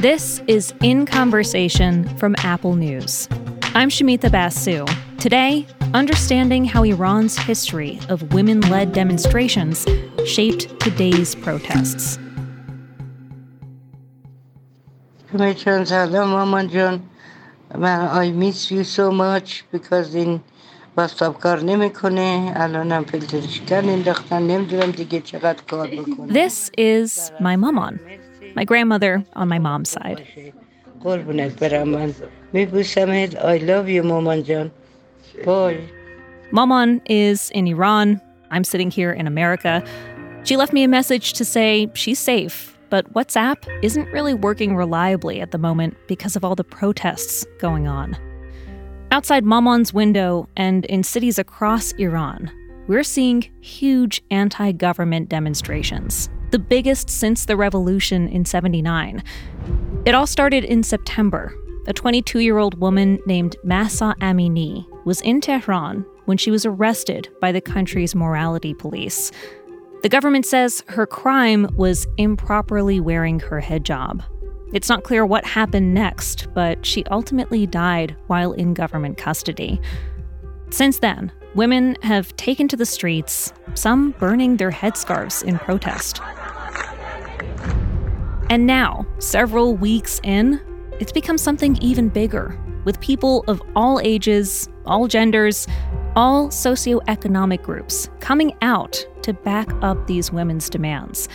This is In Conversation from Apple News. I'm Shumita Basu. Today, understanding how Iran's history of women led demonstrations shaped today's protests. Mama John, I miss you so much because in This is My mom on my grandmother on my mom's side. I love you, Maman John. Bye. Maman is in Iran. I'm sitting here in America. She left me a message to say she's safe, but WhatsApp isn't really working reliably at the moment because of all the protests going on. Outside Maman's window and in cities across Iran, we're seeing huge anti government demonstrations the biggest since the revolution in 79. It all started in September. A 22 year old woman named Mahsa Amini was in Tehran when she was arrested by the country's morality police. The government says her crime was improperly wearing her hijab, it's not clear what happened next, but she ultimately died while in government custody. Since then, women have taken to the streets, some burning their headscarves in protest. And now, several weeks in, it's become something even bigger, with people of all ages, all genders, all socioeconomic groups coming out to back up these women's demands.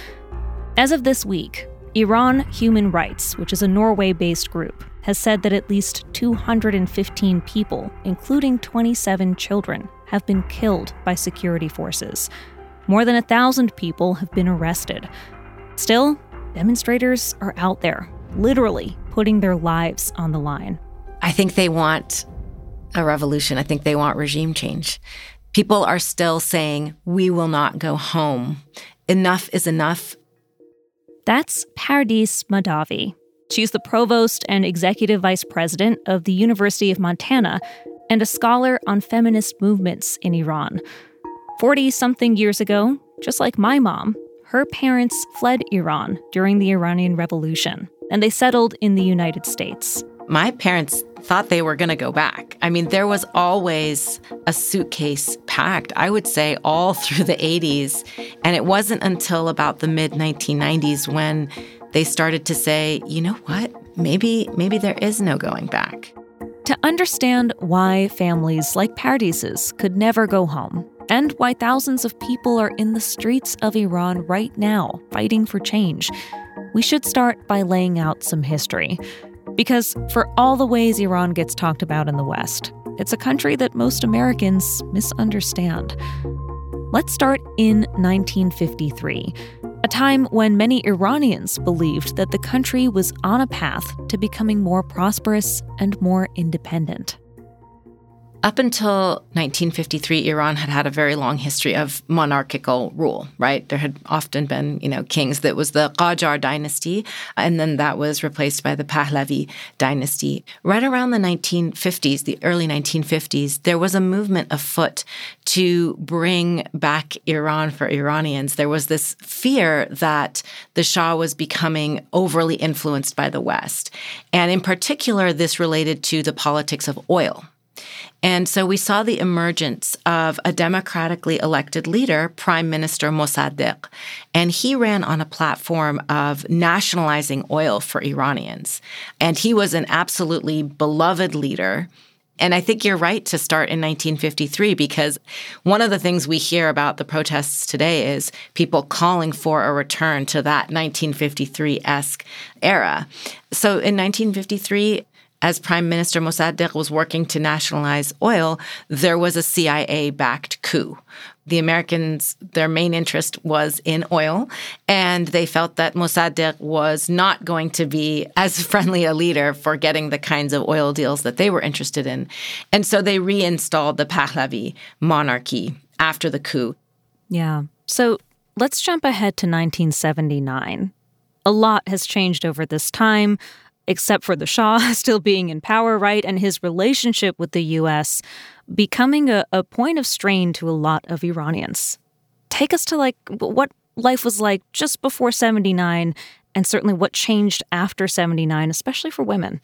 As of this week, Iran Human Rights, which is a Norway based group, has said that at least 215 people, including 27 children, have been killed by security forces. More than a thousand people have been arrested. Still, demonstrators are out there, literally putting their lives on the line. I think they want a revolution. I think they want regime change. People are still saying, we will not go home. Enough is enough. That's Pardis Mahdavi. She's the provost and executive vice president of the University of Montana and a scholar on feminist movements in Iran. 40 something years ago, just like my mom, her parents fled Iran during the Iranian Revolution and they settled in the United States. My parents thought they were going to go back. I mean, there was always a suitcase packed, I would say, all through the 80s. And it wasn't until about the mid 1990s when they started to say, you know what? Maybe, maybe there is no going back. To understand why families like Pardis's could never go home, and why thousands of people are in the streets of Iran right now fighting for change, we should start by laying out some history. Because for all the ways Iran gets talked about in the West, it's a country that most Americans misunderstand. Let's start in 1953, a time when many Iranians believed that the country was on a path to becoming more prosperous and more independent. Up until 1953, Iran had had a very long history of monarchical rule, right? There had often been, you know, kings. That was the Qajar dynasty, and then that was replaced by the Pahlavi dynasty. Right around the 1950s, the early 1950s, there was a movement afoot to bring back Iran for Iranians. There was this fear that the Shah was becoming overly influenced by the West. And in particular, this related to the politics of oil and so we saw the emergence of a democratically elected leader, Prime Minister Mossadegh. And he ran on a platform of nationalizing oil for Iranians. And he was an absolutely beloved leader. And I think you're right to start in 1953 because one of the things we hear about the protests today is people calling for a return to that 1953 esque era. So in 1953, as Prime Minister Mossadegh was working to nationalize oil, there was a CIA backed coup. The Americans, their main interest was in oil, and they felt that Mossadegh was not going to be as friendly a leader for getting the kinds of oil deals that they were interested in. And so they reinstalled the Pahlavi monarchy after the coup. Yeah. So let's jump ahead to 1979. A lot has changed over this time except for the Shah still being in power, right? And his relationship with the US becoming a, a point of strain to a lot of Iranians. Take us to like what life was like just before 79 and certainly what changed after 79, especially for women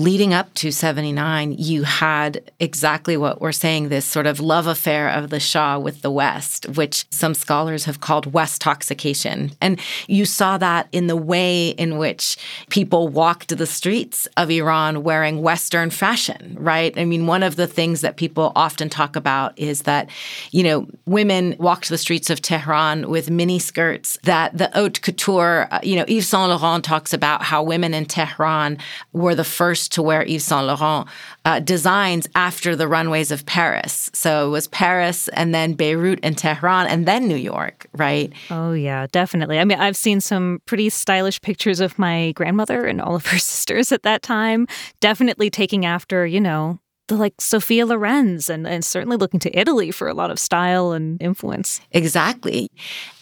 leading up to 79, you had exactly what we're saying this sort of love affair of the Shah with the West, which some scholars have called Westoxication. And you saw that in the way in which people walked the streets of Iran wearing Western fashion, right? I mean, one of the things that people often talk about is that, you know, women walked the streets of Tehran with mini skirts, that the haute couture, uh, you know, Yves Saint Laurent talks about how women in Tehran were the first to wear Yves Saint Laurent uh, designs after the runways of Paris. So it was Paris and then Beirut and Tehran and then New York, right? Oh, yeah, definitely. I mean, I've seen some pretty stylish pictures of my grandmother and all of her sisters at that time, definitely taking after, you know, like Sophia Loren's and, and certainly looking to Italy for a lot of style and influence. Exactly.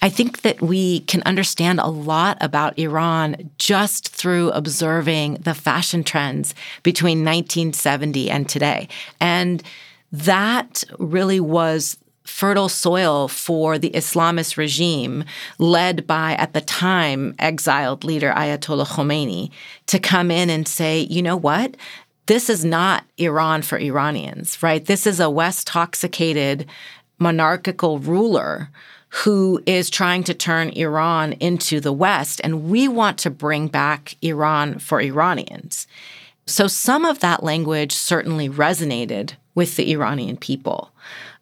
I think that we can understand a lot about Iran just through observing the fashion trends between 1970 and today. And that really was fertile soil for the Islamist regime led by, at the time, exiled leader Ayatollah Khomeini to come in and say, you know what? This is not Iran for Iranians, right? This is a Westoxicated monarchical ruler who is trying to turn Iran into the West. And we want to bring back Iran for Iranians. So some of that language certainly resonated with the Iranian people.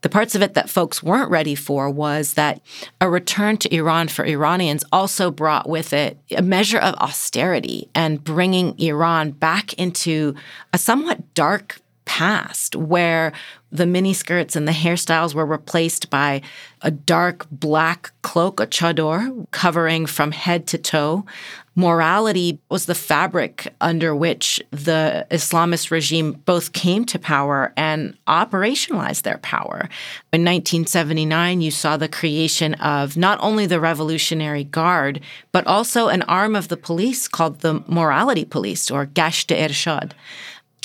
The parts of it that folks weren't ready for was that a return to Iran for Iranians also brought with it a measure of austerity and bringing Iran back into a somewhat dark past where the miniskirts and the hairstyles were replaced by a dark black cloak, a chador, covering from head to toe, morality was the fabric under which the Islamist regime both came to power and operationalized their power. In 1979, you saw the creation of not only the Revolutionary Guard, but also an arm of the police called the Morality Police or Gasht Irshad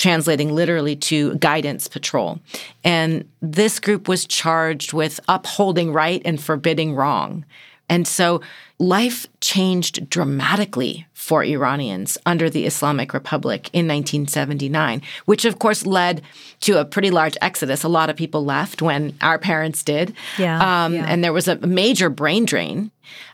translating literally to guidance patrol. And this group was charged with upholding right and forbidding wrong. And so life changed dramatically for Iranians under the Islamic Republic in 1979, which of course led to a pretty large exodus. A lot of people left when our parents did. Yeah, um, yeah. And there was a major brain drain.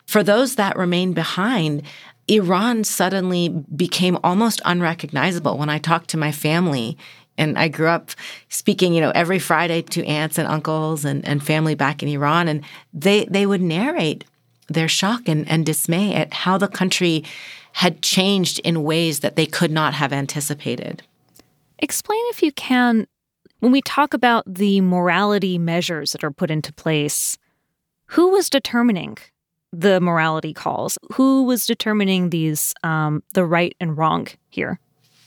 For those that remained behind, Iran suddenly became almost unrecognizable. When I talked to my family, and I grew up speaking, you know, every Friday to aunts and uncles and, and family back in Iran, and they they would narrate their shock and, and dismay at how the country had changed in ways that they could not have anticipated. Explain, if you can, when we talk about the morality measures that are put into place, who was determining the morality calls? Who was determining these, um, the right and wrong here?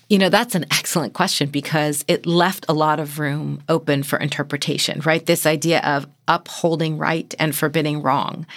You know, that's an excellent question because it left a lot of room open for interpretation, right? This idea of upholding right and forbidding wrong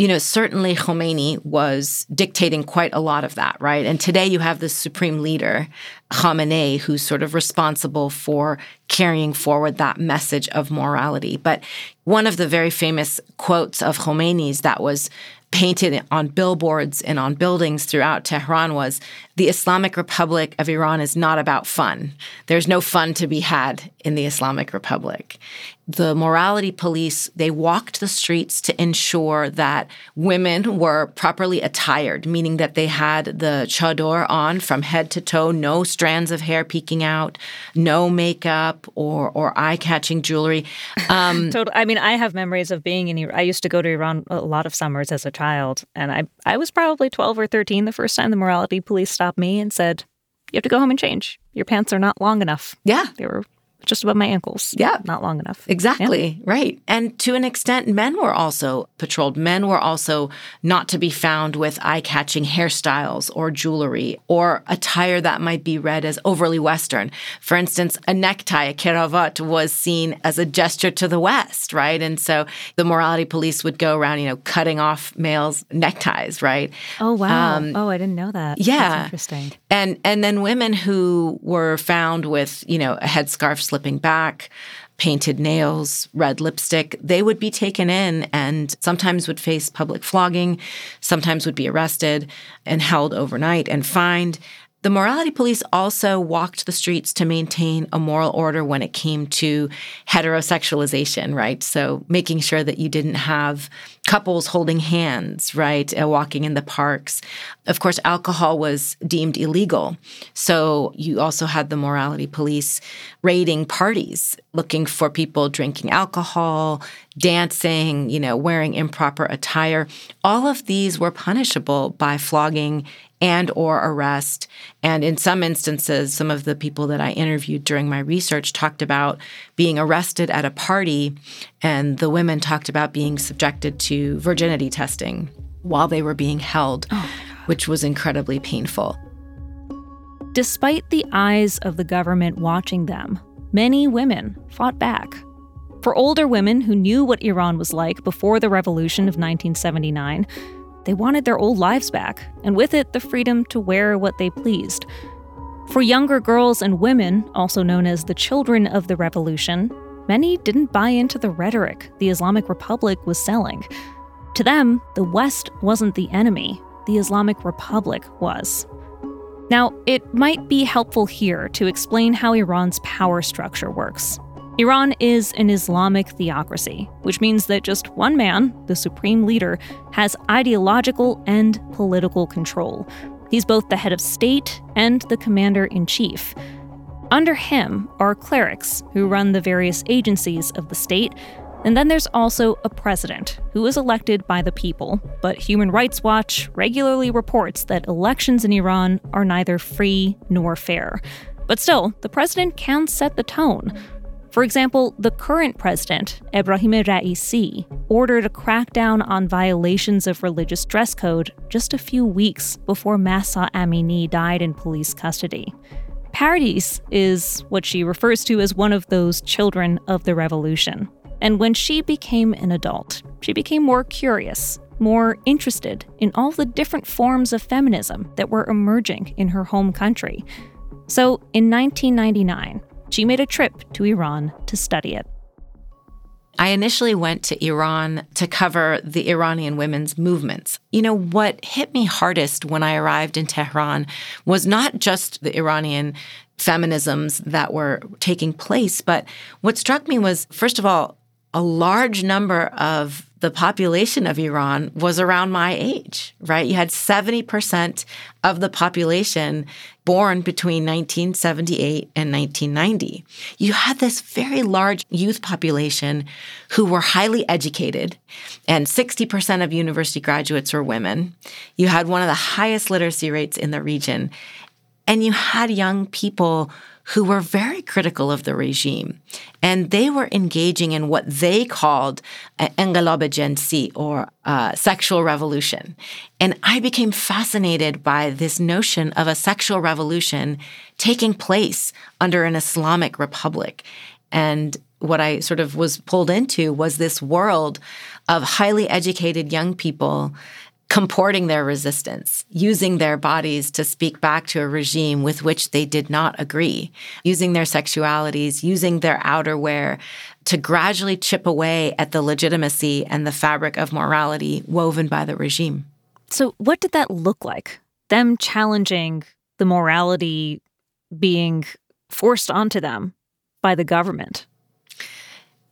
you know, certainly Khomeini was dictating quite a lot of that, right? And today you have the supreme leader, Khamenei, who's sort of responsible for carrying forward that message of morality. But one of the very famous quotes of Khomeini's that was painted on billboards and on buildings throughout Tehran was the Islamic Republic of Iran is not about fun. There's no fun to be had in the Islamic Republic the morality police they walked the streets to ensure that women were properly attired meaning that they had the chador on from head to toe no strands of hair peeking out no makeup or or eye-catching jewelry. Um, Total, i mean i have memories of being in iran i used to go to iran a lot of summers as a child and i i was probably 12 or 13 the first time the morality police stopped me and said you have to go home and change. Your pants are not long enough. Yeah. They were just above my ankles. Yeah. Not long enough. Exactly. Yeah. Right. And to an extent, men were also patrolled. Men were also not to be found with eye catching hairstyles or jewelry or attire that might be read as overly Western. For instance, a necktie, a keravat, was seen as a gesture to the West, right? And so the morality police would go around, you know, cutting off males' neckties, right? Oh, wow. Um, oh, I didn't know that. Yeah. That's interesting. And, and then women who were found with, you know, a headscarf slipping back, painted nails, red lipstick, they would be taken in and sometimes would face public flogging, sometimes would be arrested and held overnight and fined. The morality police also walked the streets to maintain a moral order when it came to heterosexualization, right? So making sure that you didn't have couples holding hands, right? Uh, walking in the parks. Of course, alcohol was deemed illegal. So you also had the morality police raiding parties, looking for people drinking alcohol, dancing, you know, wearing improper attire. All of these were punishable by flogging and or arrest. And in some instances some of the people that i interviewed during my research talked about being arrested at a party and the women talked about being subjected to virginity testing while they were being held oh which was incredibly painful. Despite the eyes of the government watching them many women fought back. For older women who knew what iran was like before the revolution of 1979 they wanted their old lives back, and with it, the freedom to wear what they pleased. For younger girls and women, also known as the children of the revolution, many didn't buy into the rhetoric the Islamic Republic was selling. To them, the West wasn't the enemy, the Islamic Republic was. Now, it might be helpful here to explain how Iran's power structure works. Iran is an Islamic theocracy, which means that just one man, the supreme leader, has ideological and political control. He's both the head of state and the commander in chief. Under him are clerics who run the various agencies of the state, and then there's also a president who is elected by the people, but Human Rights Watch regularly reports that elections in Iran are neither free nor fair. But still, the president can set the tone. For example, the current president, Ebrahim Raisi, ordered a crackdown on violations of religious dress code just a few weeks before Mahsa Amini died in police custody. Pardis is what she refers to as one of those children of the revolution. And when she became an adult, she became more curious, more interested in all the different forms of feminism that were emerging in her home country. So in 1999, she made a trip to Iran to study it. I initially went to Iran to cover the Iranian women's movements. You know, what hit me hardest when I arrived in Tehran was not just the Iranian feminisms that were taking place, but what struck me was, first of all, a large number of the population of Iran was around my age, right? You had 70% of the population born between 1978 and 1990. You had this very large youth population who were highly educated, and 60% of university graduates were women. You had one of the highest literacy rates in the region. And you had young people who were very critical of the regime. And they were engaging in what they called engelab or uh, sexual revolution. And I became fascinated by this notion of a sexual revolution taking place under an Islamic republic. And what I sort of was pulled into was this world of highly educated young people comporting their resistance, using their bodies to speak back to a regime with which they did not agree, using their sexualities, using their outerwear to gradually chip away at the legitimacy and the fabric of morality woven by the regime. So, what did that look like? Them challenging the morality being forced onto them by the government?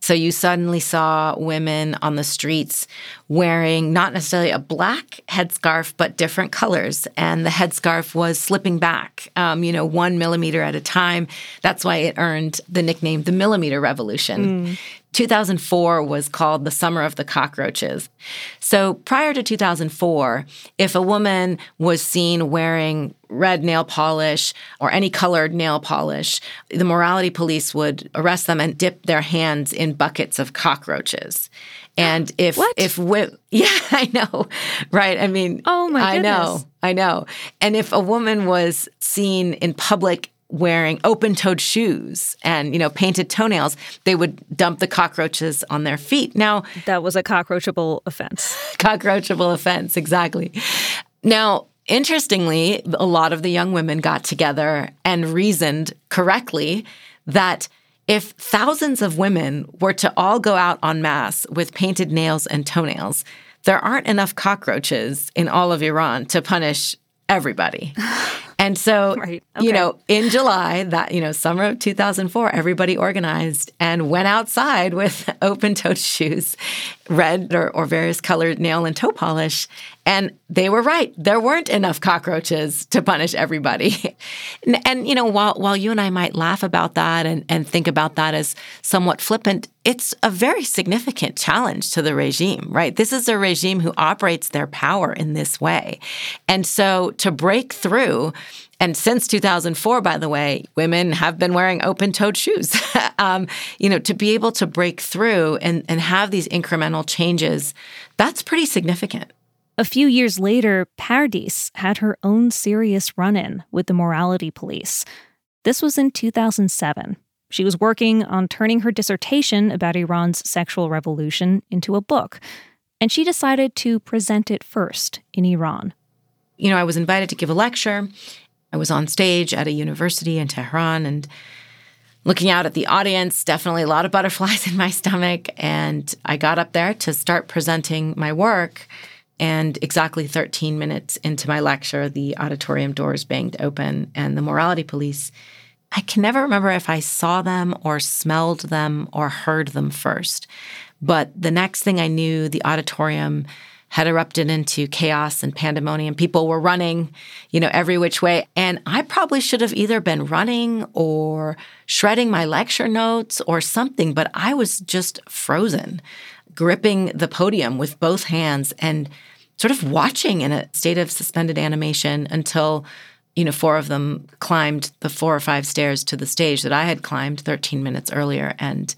So you suddenly saw women on the streets wearing not necessarily a black headscarf, but different colors. And the headscarf was slipping back, um, you know, one millimeter at a time. That's why it earned the nickname the Millimeter Revolution. Mm. 2004 was called the Summer of the Cockroaches. So prior to 2004, if a woman was seen wearing red nail polish or any colored nail polish, the morality police would arrest them and dip their hands in buckets of cockroaches. And if what? if we, yeah, I know, right? I mean, oh my, goodness. I know, I know. And if a woman was seen in public wearing open-toed shoes and you know painted toenails they would dump the cockroaches on their feet. Now that was a cockroachable offense. cockroachable offense exactly. Now interestingly a lot of the young women got together and reasoned correctly that if thousands of women were to all go out en masse with painted nails and toenails, there aren't enough cockroaches in all of Iran to punish everybody. And so, right. okay. you know, in July, that, you know, summer of 2004, everybody organized and went outside with open toed shoes, red or, or various colored nail and toe polish. And they were right. There weren't enough cockroaches to punish everybody. and, and, you know, while, while you and I might laugh about that and, and think about that as somewhat flippant, it's a very significant challenge to the regime, right? This is a regime who operates their power in this way. And so to break through, and since 2004, by the way, women have been wearing open toed shoes. um, you know, to be able to break through and, and have these incremental changes, that's pretty significant. A few years later, Pardis had her own serious run in with the morality police. This was in 2007. She was working on turning her dissertation about Iran's sexual revolution into a book, and she decided to present it first in Iran. You know, I was invited to give a lecture, I was on stage at a university in Tehran and looking out at the audience, definitely a lot of butterflies in my stomach. And I got up there to start presenting my work. And exactly 13 minutes into my lecture, the auditorium doors banged open, and the morality police. I can never remember if I saw them or smelled them or heard them first. But the next thing I knew, the auditorium had erupted into chaos and pandemonium. People were running, you know, every which way. And I probably should have either been running or shredding my lecture notes or something, but I was just frozen, gripping the podium with both hands and sort of watching in a state of suspended animation until you know, four of them climbed the four or five stairs to the stage that I had climbed 13 minutes earlier and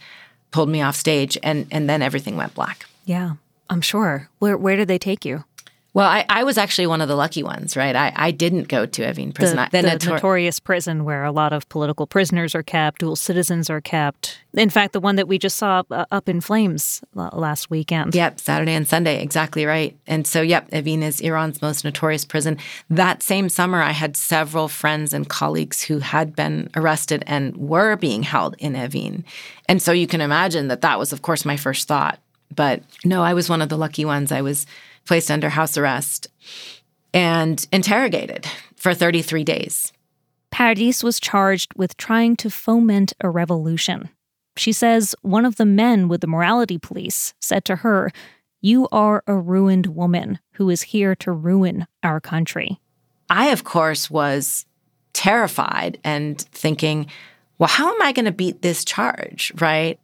pulled me off stage and and then everything went black. Yeah. I'm sure. Where where did they take you? Well, I, I was actually one of the lucky ones, right? I, I didn't go to Evin prison. The, the, the notor- notorious prison where a lot of political prisoners are kept, dual citizens are kept. In fact, the one that we just saw uh, up in flames last weekend. Yep, Saturday and Sunday, exactly right. And so, yep, Evin is Iran's most notorious prison. That same summer, I had several friends and colleagues who had been arrested and were being held in Evin. And so you can imagine that that was, of course, my first thought but no, I was one of the lucky ones. I was placed under house arrest and interrogated for 33 days. Pardis was charged with trying to foment a revolution. She says one of the men with the morality police said to her, You are a ruined woman who is here to ruin our country. I, of course, was terrified and thinking, well, how am I going to beat this charge, right?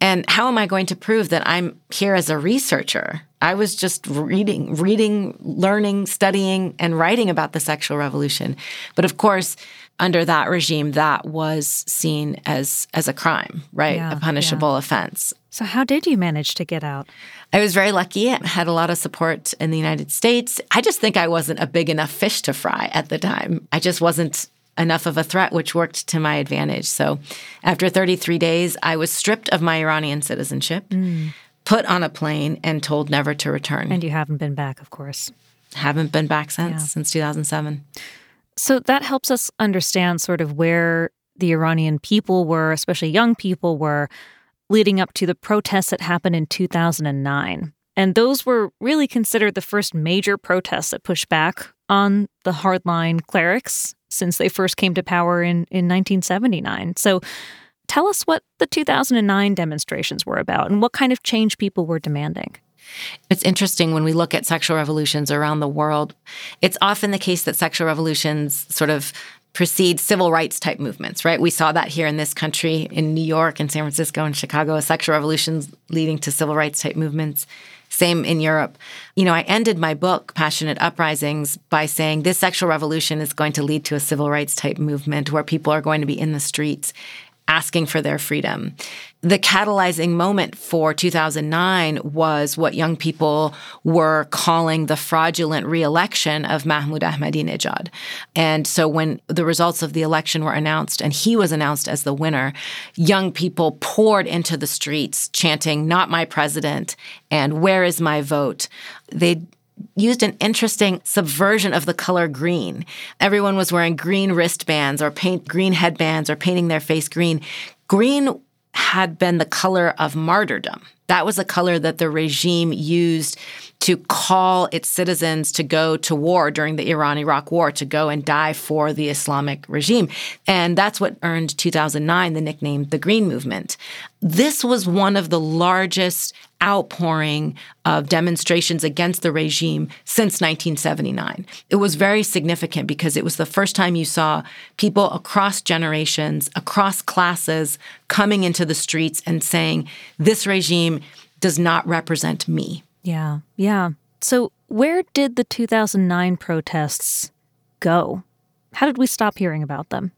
And how am I going to prove that I'm here as a researcher? I was just reading, reading, learning, studying, and writing about the sexual revolution. But of course, under that regime, that was seen as as a crime, right? Yeah, a punishable yeah. offense. So how did you manage to get out? I was very lucky. I had a lot of support in the United States. I just think I wasn't a big enough fish to fry at the time. I just wasn't enough of a threat, which worked to my advantage. So after 33 days, I was stripped of my Iranian citizenship, mm. put on a plane, and told never to return. And you haven't been back, of course. Haven't been back since, yeah. since 2007. So that helps us understand sort of where the Iranian people were, especially young people were, leading up to the protests that happened in 2009. And those were really considered the first major protests that pushed back on the hardline clerics since they first came to power in, in 1979. So tell us what the 2009 demonstrations were about and what kind of change people were demanding. It's interesting when we look at sexual revolutions around the world. It's often the case that sexual revolutions sort of precede civil rights type movements, right? We saw that here in this country, in New York and San Francisco and Chicago, sexual revolutions leading to civil rights type movements. Same in Europe. You know, I ended my book, Passionate Uprisings, by saying this sexual revolution is going to lead to a civil rights type movement where people are going to be in the streets asking for their freedom. The catalyzing moment for 2009 was what young people were calling the fraudulent reelection of Mahmoud Ahmadinejad. And so when the results of the election were announced and he was announced as the winner, young people poured into the streets chanting, Not my president, and Where is my vote? They used an interesting subversion of the color green. Everyone was wearing green wristbands or paint green headbands or painting their face green, green had been the color of martyrdom. That was a color that the regime used to call its citizens to go to war during the Iran Iraq War, to go and die for the Islamic regime. And that's what earned 2009 the nickname the Green Movement. This was one of the largest outpouring of demonstrations against the regime since 1979. It was very significant because it was the first time you saw people across generations, across classes coming into the streets and saying, this regime does not represent me. Yeah, yeah. So, where did the 2009 protests go? How did we stop hearing about them?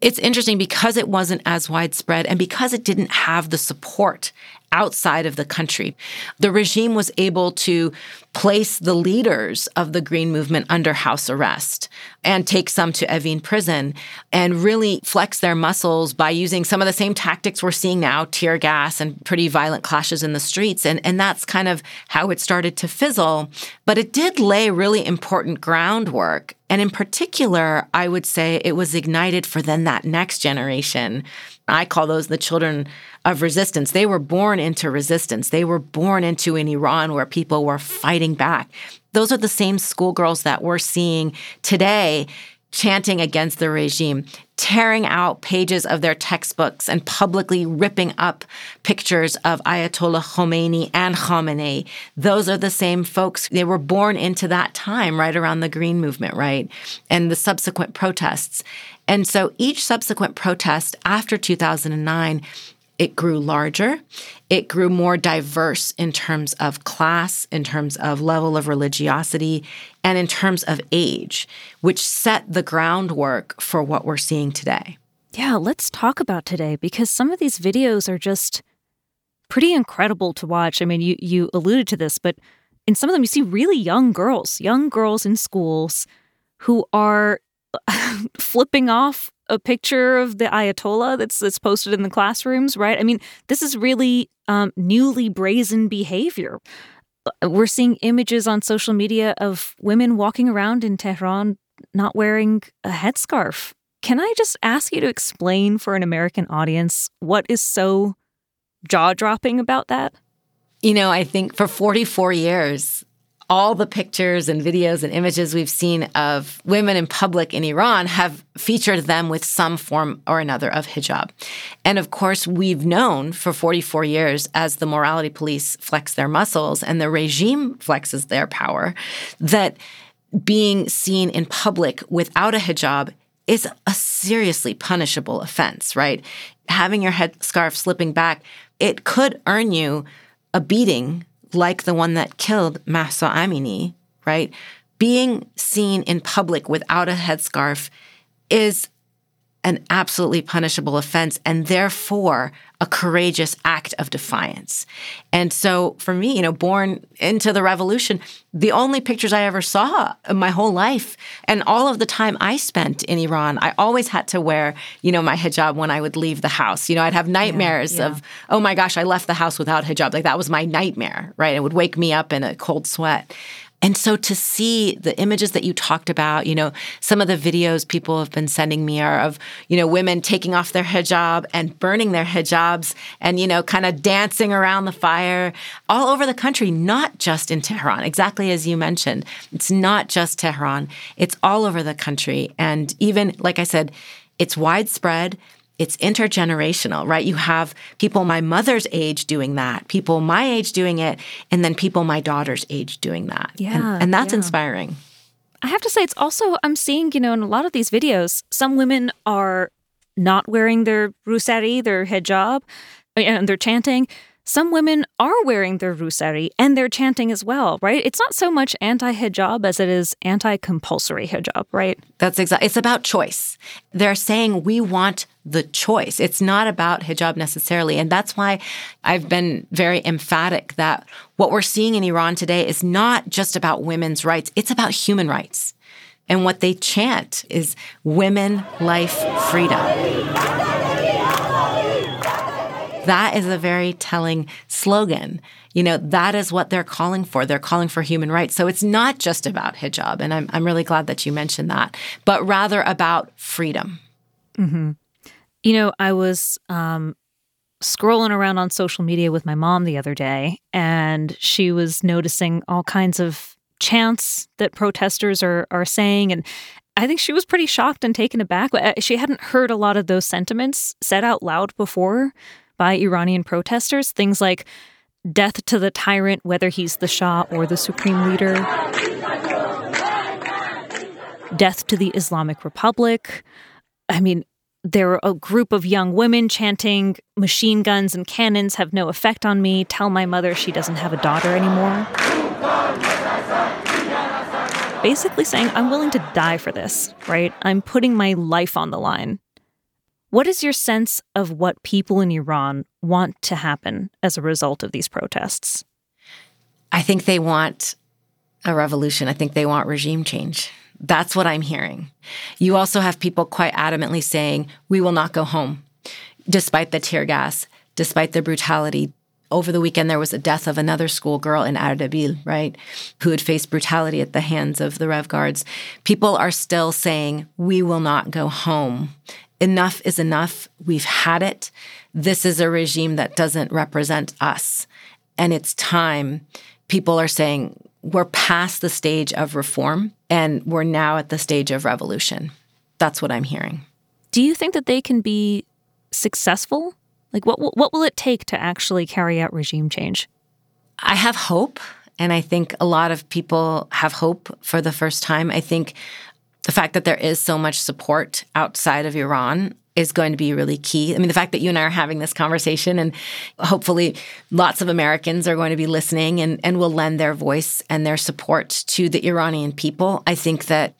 It's interesting because it wasn't as widespread and because it didn't have the support outside of the country. The regime was able to place the leaders of the Green Movement under house arrest and take some to Evin prison and really flex their muscles by using some of the same tactics we're seeing now tear gas and pretty violent clashes in the streets. And, and that's kind of how it started to fizzle. But it did lay really important groundwork. And in particular, I would say it was ignited for then that next generation I call those the children of resistance. They were born into resistance. They were born into an Iran where people were fighting back. Those are the same schoolgirls that we're seeing today chanting against the regime, tearing out pages of their textbooks and publicly ripping up pictures of Ayatollah Khomeini and Khamenei. Those are the same folks. They were born into that time, right around the Green Movement, right? And the subsequent protests. And so each subsequent protest after 2009, it grew larger. It grew more diverse in terms of class, in terms of level of religiosity, and in terms of age, which set the groundwork for what we're seeing today. Yeah, let's talk about today because some of these videos are just pretty incredible to watch. I mean, you you alluded to this, but in some of them you see really young girls, young girls in schools who are flipping off a picture of the Ayatollah that's that's posted in the classrooms, right? I mean, this is really um, newly brazen behavior. Uh, we're seeing images on social media of women walking around in Tehran not wearing a headscarf. Can I just ask you to explain for an American audience what is so jaw dropping about that? You know, I think for 44 years, all the pictures and videos and images we've seen of women in public in Iran have featured them with some form or another of hijab. And of course, we've known for 44 years as the morality police flex their muscles and the regime flexes their power that being seen in public without a hijab is a seriously punishable offense, right? Having your headscarf slipping back, it could earn you a beating like the one that killed Mahsa Amini, right? Being seen in public without a headscarf is an absolutely punishable offense and therefore a courageous act of defiance. And so for me, you know, born into the revolution, the only pictures I ever saw in my whole life and all of the time I spent in Iran, I always had to wear, you know, my hijab when I would leave the house. You know, I'd have nightmares yeah, yeah. of, oh my gosh, I left the house without hijab. Like that was my nightmare, right? It would wake me up in a cold sweat. And so to see the images that you talked about, you know, some of the videos people have been sending me are of, you know, women taking off their hijab and burning their hijabs and, you know, kind of dancing around the fire all over the country, not just in Tehran, exactly as you mentioned. It's not just Tehran, it's all over the country. And even, like I said, it's widespread it's intergenerational, right? You have people my mother's age doing that, people my age doing it, and then people my daughter's age doing that. Yeah. And, and that's yeah. inspiring. I have to say, it's also, I'm seeing, you know, in a lot of these videos, some women are not wearing their rusari, their hijab, and they're chanting some women are wearing their rusari and they're chanting as well, right? It's not so much anti-hijab as it is anti-compulsory hijab, right? That's exactly. It's about choice. They're saying we want the choice. It's not about hijab necessarily. And that's why I've been very emphatic that what we're seeing in Iran today is not just about women's rights, it's about human rights. And what they chant is women, life, freedom. That is a very telling slogan. You know, that is what they're calling for. They're calling for human rights. So it's not just about hijab. And I'm, I'm really glad that you mentioned that, but rather about freedom. Mm-hmm. You know, I was um, scrolling around on social media with my mom the other day, and she was noticing all kinds of chants that protesters are are saying, and I think she was pretty shocked and taken aback. Uh, she hadn't heard a lot of those sentiments said out loud before by Iranian protesters. Things like death to the tyrant, whether he's the Shah or the supreme leader, death to the Islamic Republic. I mean, there were a group of young women chanting, machine guns and cannons have no effect on me. Tell my mother she doesn't have a daughter anymore basically saying, I'm willing to die for this, right? I'm putting my life on the line. What is your sense of what people in Iran want to happen as a result of these protests? I think they want a revolution. I think they want regime change. That's what I'm hearing. You also have people quite adamantly saying, we will not go home, despite the tear gas, despite the brutality, over the weekend there was a death of another schoolgirl in Ardabil, right, who had faced brutality at the hands of the Rev Guards. People are still saying, we will not go home. Enough is enough. We've had it. This is a regime that doesn't represent us. And it's time. People are saying, we're past the stage of reform and we're now at the stage of revolution. That's what I'm hearing. Do you think that they can be successful like, what, what will it take to actually carry out regime change? I have hope. And I think a lot of people have hope for the first time. I think the fact that there is so much support outside of Iran is going to be really key. I mean, the fact that you and I are having this conversation and hopefully lots of Americans are going to be listening and, and will lend their voice and their support to the Iranian people. I think that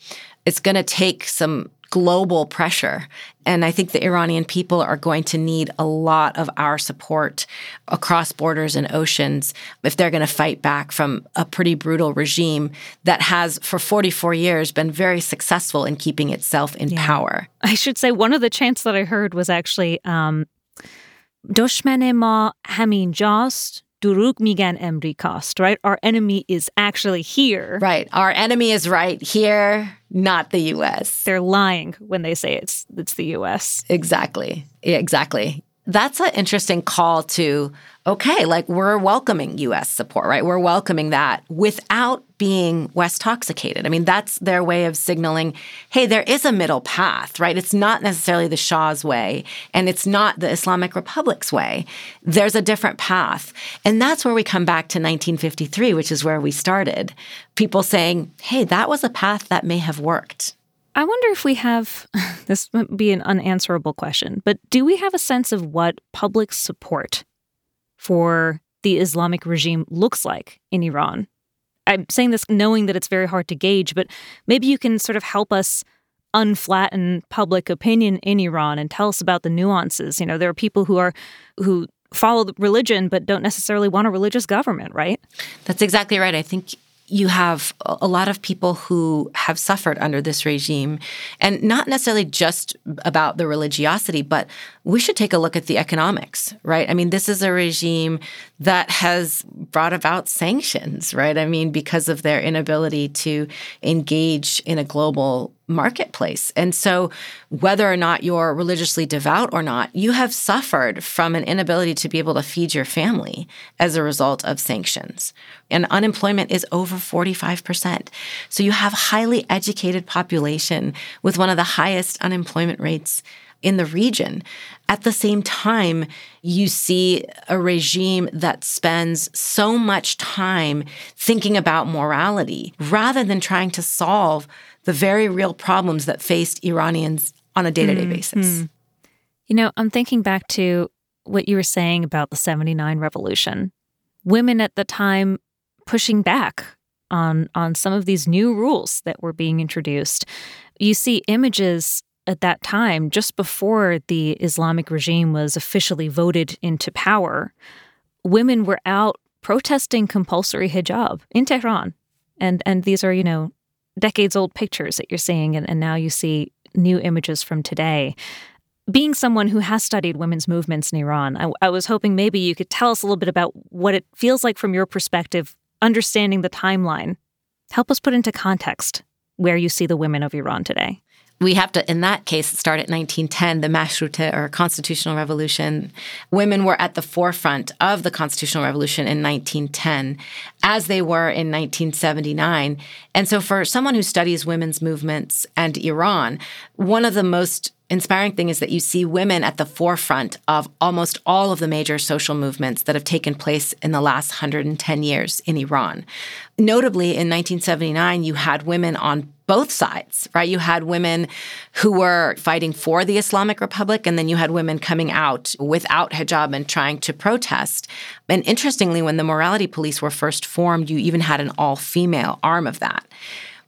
it's going to take some global pressure. And I think the Iranian people are going to need a lot of our support across borders and oceans if they're going to fight back from a pretty brutal regime that has, for 44 years, been very successful in keeping itself in yeah. power. I should say one of the chants that I heard was actually um, Doshman ma hamin jast Duruk migan emrikast, right? Our enemy is actually here. Right. Our enemy is right here, not the US. They're lying when they say it's it's the US. Exactly. Exactly. That's an interesting call to okay, like we're welcoming US support, right? We're welcoming that without being Westoxicated. I mean, that's their way of signaling, hey, there is a middle path, right? It's not necessarily the Shah's way and it's not the Islamic Republic's way. There's a different path. And that's where we come back to 1953, which is where we started. People saying, hey, that was a path that may have worked. I wonder if we have this might be an unanswerable question, but do we have a sense of what public support for the Islamic regime looks like in Iran. I'm saying this knowing that it's very hard to gauge, but maybe you can sort of help us unflatten public opinion in Iran and tell us about the nuances. You know, there are people who are who follow religion but don't necessarily want a religious government, right? That's exactly right. I think you have a lot of people who have suffered under this regime, and not necessarily just about the religiosity, but we should take a look at the economics, right? I mean, this is a regime that has brought about sanctions, right? I mean, because of their inability to engage in a global marketplace. And so, whether or not you're religiously devout or not, you have suffered from an inability to be able to feed your family as a result of sanctions. And unemployment is over 45%. So, you have highly educated population with one of the highest unemployment rates in the region. At the same time, you see a regime that spends so much time thinking about morality rather than trying to solve the very real problems that faced Iranians on a day to day basis. You know, I'm thinking back to what you were saying about the 79 revolution. Women at the time pushing back on on some of these new rules that were being introduced. You see images at that time just before the Islamic regime was officially voted into power. Women were out protesting compulsory hijab in Tehran. And and these are, you know, decades old pictures that you're seeing, and, and now you see new images from today. Being someone who has studied women's movements in Iran, I, I was hoping maybe you could tell us a little bit about what it feels like from your perspective, understanding the timeline. Help us put into context where you see the women of Iran today. We have to, in that case, start at 1910, the Mashrute or Constitutional Revolution. Women were at the forefront of the Constitutional Revolution in 1910, as they were in 1979. And so, for someone who studies women's movements and Iran, one of the most inspiring thing is that you see women at the forefront of almost all of the major social movements that have taken place in the last 110 years in Iran. Notably, in 1979, you had women on both sides, right? You had women who were fighting for the Islamic Republic, and then you had women coming out without hijab and trying to protest. And interestingly, when the morality police were first formed, you even had an all female arm of that.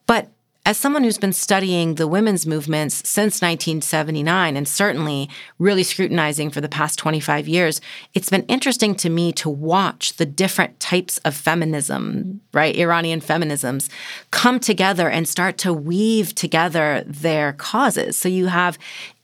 But as someone who's been studying the women's movements since 1979 and certainly really scrutinizing for the past 25 years, it's been interesting to me to watch the different types of feminism, right? Iranian feminisms come together and start to weave together their causes. So you have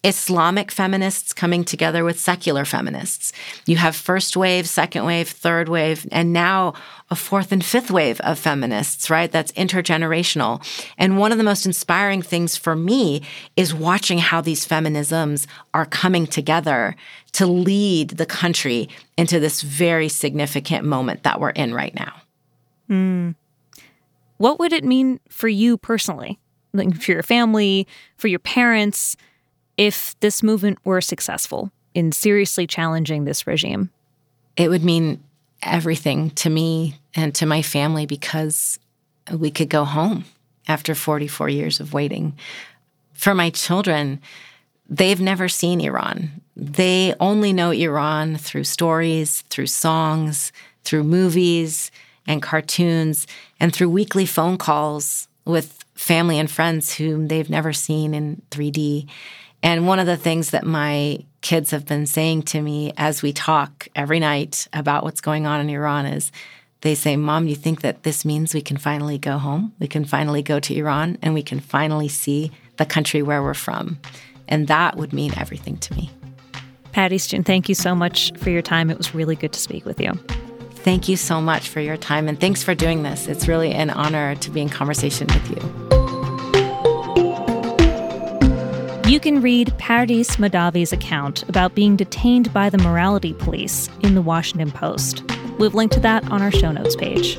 Islamic feminists coming together with secular feminists. You have first wave, second wave, third wave, and now a fourth and fifth wave of feminists, right? That's intergenerational. And one of the most inspiring things for me is watching how these feminisms are coming together to lead the country into this very significant moment that we're in right now. Mm. What would it mean for you personally? Like for your family, for your parents? If this movement were successful in seriously challenging this regime? It would mean everything to me and to my family because we could go home after 44 years of waiting. For my children, they've never seen Iran. They only know Iran through stories, through songs, through movies and cartoons, and through weekly phone calls with family and friends whom they've never seen in 3D. And one of the things that my kids have been saying to me as we talk every night about what's going on in Iran is they say, Mom, you think that this means we can finally go home? We can finally go to Iran and we can finally see the country where we're from. And that would mean everything to me. Patty Stoon, thank you so much for your time. It was really good to speak with you. Thank you so much for your time and thanks for doing this. It's really an honor to be in conversation with you. You can read Pardis Mahdavi's account about being detained by the morality police in the Washington Post. We've linked to that on our show notes page.